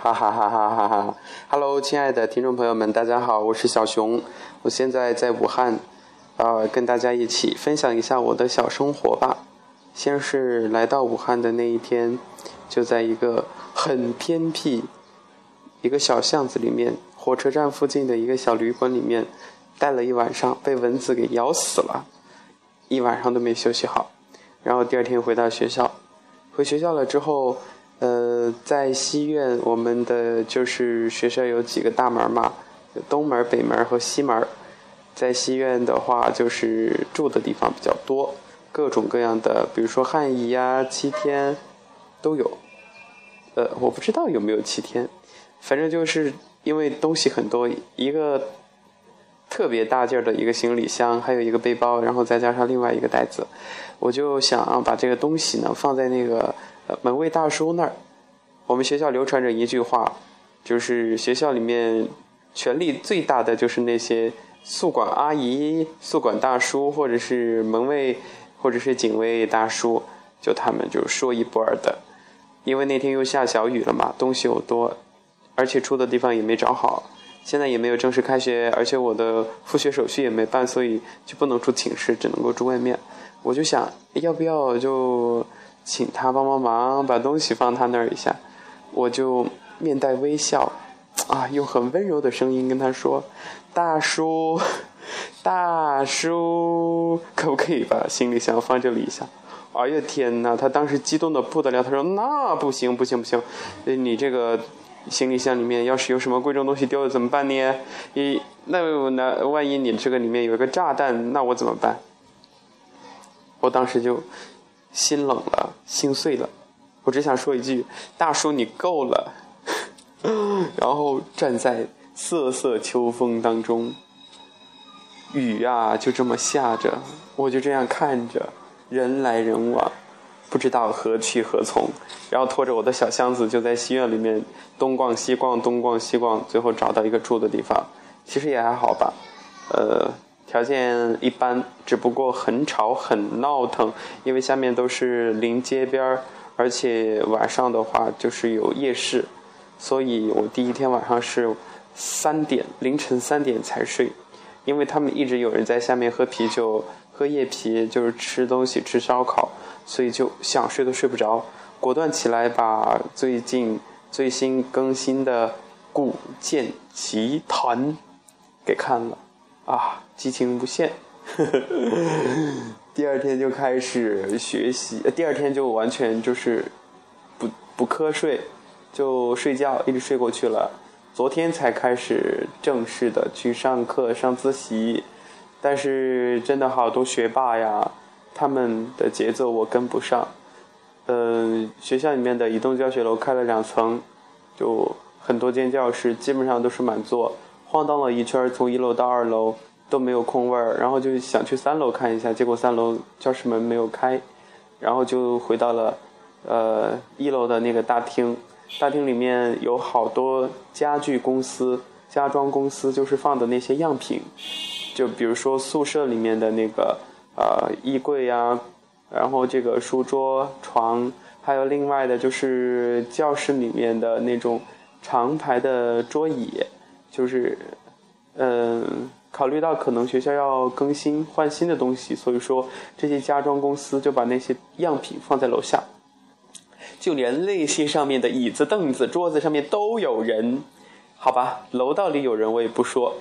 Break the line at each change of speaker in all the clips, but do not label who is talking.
哈哈哈哈哈哈！Hello，亲爱的听众朋友们，大家好，我是小熊，我现在在武汉，呃，跟大家一起分享一下我的小生活吧。先是来到武汉的那一天，就在一个很偏僻、一个小巷子里面，火车站附近的一个小旅馆里面待了一晚上，被蚊子给咬死了，一晚上都没休息好。然后第二天回到学校，回学校了之后。呃，在西院，我们的就是学校有几个大门嘛，东门、北门和西门。在西院的话，就是住的地方比较多，各种各样的，比如说汉仪呀、七天都有。呃，我不知道有没有七天，反正就是因为东西很多，一个特别大劲儿的一个行李箱，还有一个背包，然后再加上另外一个袋子，我就想把这个东西呢放在那个。门卫大叔那儿，我们学校流传着一句话，就是学校里面权力最大的就是那些宿管阿姨、宿管大叔，或者是门卫，或者是警卫大叔，就他们就说一不二的。因为那天又下小雨了嘛，东西又多，而且住的地方也没找好，现在也没有正式开学，而且我的复学手续也没办，所以就不能住寝室，只能够住外面。我就想，要不要就。请他帮帮忙，把东西放他那儿一下，我就面带微笑，啊，用很温柔的声音跟他说：“大叔，大叔，可不可以把行李箱放这里一下？”哎呀天哪，他当时激动的不得了，他说：“那不行，不行，不行，你这个行李箱里面要是有什么贵重东西丢了怎么办呢？你那那万一你这个里面有一个炸弹，那我怎么办？”我当时就。心冷了，心碎了，我只想说一句：“大叔，你够了。”然后站在瑟瑟秋风当中，雨呀就这么下着，我就这样看着人来人往，不知道何去何从。然后拖着我的小箱子就在西院里面东逛西逛，东逛西逛，最后找到一个住的地方，其实也还好吧，呃。条件一般，只不过很吵很闹腾，因为下面都是临街边儿，而且晚上的话就是有夜市，所以我第一天晚上是三点凌晨三点才睡，因为他们一直有人在下面喝啤酒、喝夜啤，就是吃东西吃烧烤，所以就想睡都睡不着，果断起来把最近最新更新的《古剑奇谭》给看了。啊，激情无限！第二天就开始学习，第二天就完全就是不不瞌睡，就睡觉，一直睡过去了。昨天才开始正式的去上课上自习，但是真的好多学霸呀，他们的节奏我跟不上。嗯，学校里面的移动教学楼开了两层，就很多间教室基本上都是满座。晃荡了一圈，从一楼到二楼都没有空位儿，然后就想去三楼看一下，结果三楼教室门没有开，然后就回到了呃一楼的那个大厅。大厅里面有好多家具公司、家装公司，就是放的那些样品，就比如说宿舍里面的那个呃衣柜呀，然后这个书桌、床，还有另外的就是教室里面的那种长排的桌椅。就是，嗯，考虑到可能学校要更新换新的东西，所以说这些家装公司就把那些样品放在楼下，就连那些上面的椅子、凳子、桌子上面都有人，好吧，楼道里有人我也不说，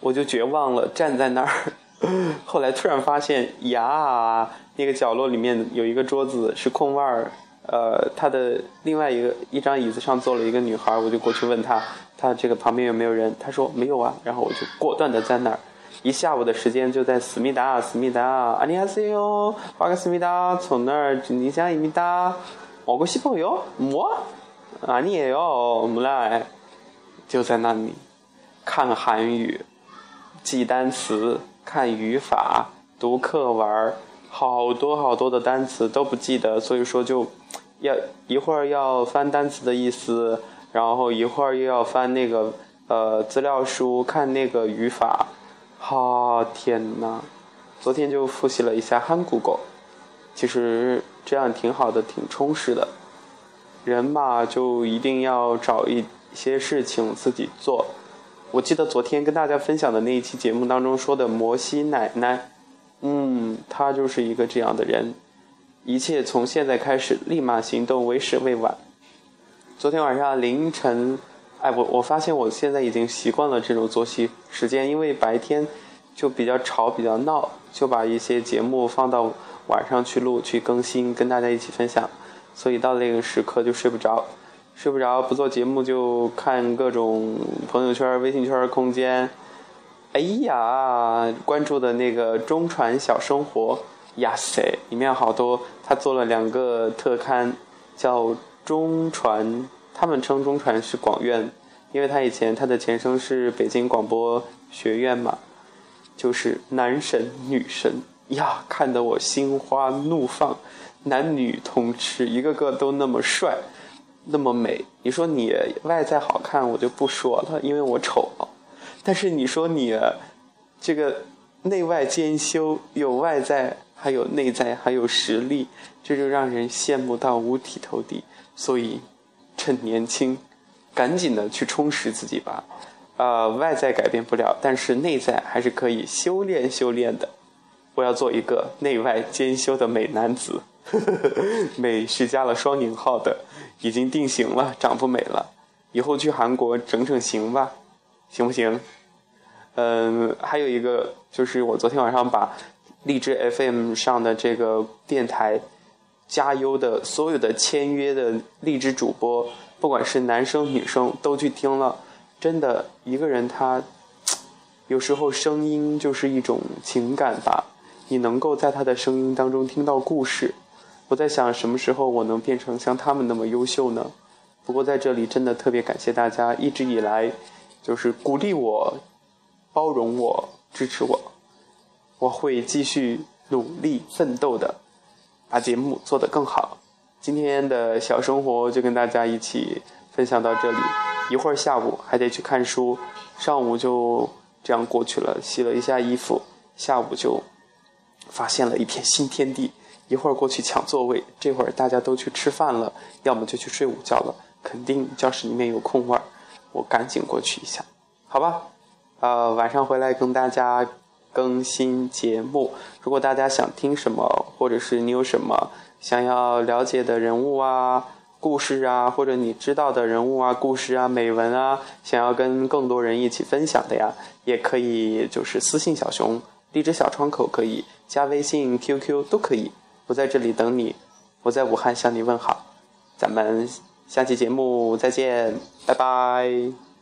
我就绝望了，站在那儿。后来突然发现呀，那个角落里面有一个桌子是空位儿。呃，他的另外一个一张椅子上坐了一个女孩，我就过去问他，他这个旁边有没有人？他说没有啊，然后我就果断的在那儿，一下午的时间就在思密达，思密达，阿尼哈塞哟，花个思密达，从那儿你想一米达，我个西朋友，我，啊你也哟，木来，就在那里看韩语，记单词，看语法，读课文好多好多的单词都不记得，所以说就。要一会儿要翻单词的意思，然后一会儿又要翻那个呃资料书看那个语法，哈天呐，昨天就复习了一下韩国语，其实这样挺好的，挺充实的。人嘛，就一定要找一些事情自己做。我记得昨天跟大家分享的那一期节目当中说的摩西奶奶，嗯，她就是一个这样的人。一切从现在开始，立马行动，为时未晚。昨天晚上凌晨，哎，我我发现我现在已经习惯了这种作息时间，因为白天就比较吵、比较闹，就把一些节目放到晚上去录、去更新，跟大家一起分享。所以到那个时刻就睡不着。睡不着，不做节目就看各种朋友圈、微信圈、空间。哎呀，关注的那个中传小生活，呀塞，里面好多。他做了两个特刊，叫中传，他们称中传是广院，因为他以前他的前身是北京广播学院嘛，就是男神女神呀，看得我心花怒放，男女通吃，一个个都那么帅。那么美，你说你外在好看，我就不说了，因为我丑。但是你说你这个内外兼修，有外在，还有内在，还有实力，这就让人羡慕到五体投地。所以，趁年轻，赶紧的去充实自己吧。呃，外在改变不了，但是内在还是可以修炼修炼的。我要做一个内外兼修的美男子。美是加了双引号的，已经定型了，长不美了。以后去韩国整整形吧，行不行？嗯，还有一个就是我昨天晚上把荔枝 FM 上的这个电台加优的所有的签约的荔枝主播，不管是男生女生都去听了。真的，一个人他 有时候声音就是一种情感吧，你能够在他的声音当中听到故事。我在想什么时候我能变成像他们那么优秀呢？不过在这里真的特别感谢大家一直以来就是鼓励我、包容我、支持我，我会继续努力奋斗的，把节目做得更好。今天的小生活就跟大家一起分享到这里，一会儿下午还得去看书，上午就这样过去了，洗了一下衣服，下午就发现了一片新天地。一会儿过去抢座位，这会儿大家都去吃饭了，要么就去睡午觉了，肯定教室里面有空位儿，我赶紧过去一下，好吧？呃，晚上回来跟大家更新节目。如果大家想听什么，或者是你有什么想要了解的人物啊、故事啊，或者你知道的人物啊、故事啊、美文啊，想要跟更多人一起分享的呀，也可以就是私信小熊，荔枝小窗口可以，加微信、QQ 都可以。我在这里等你，我在武汉向你问好，咱们下期节目再见，拜拜。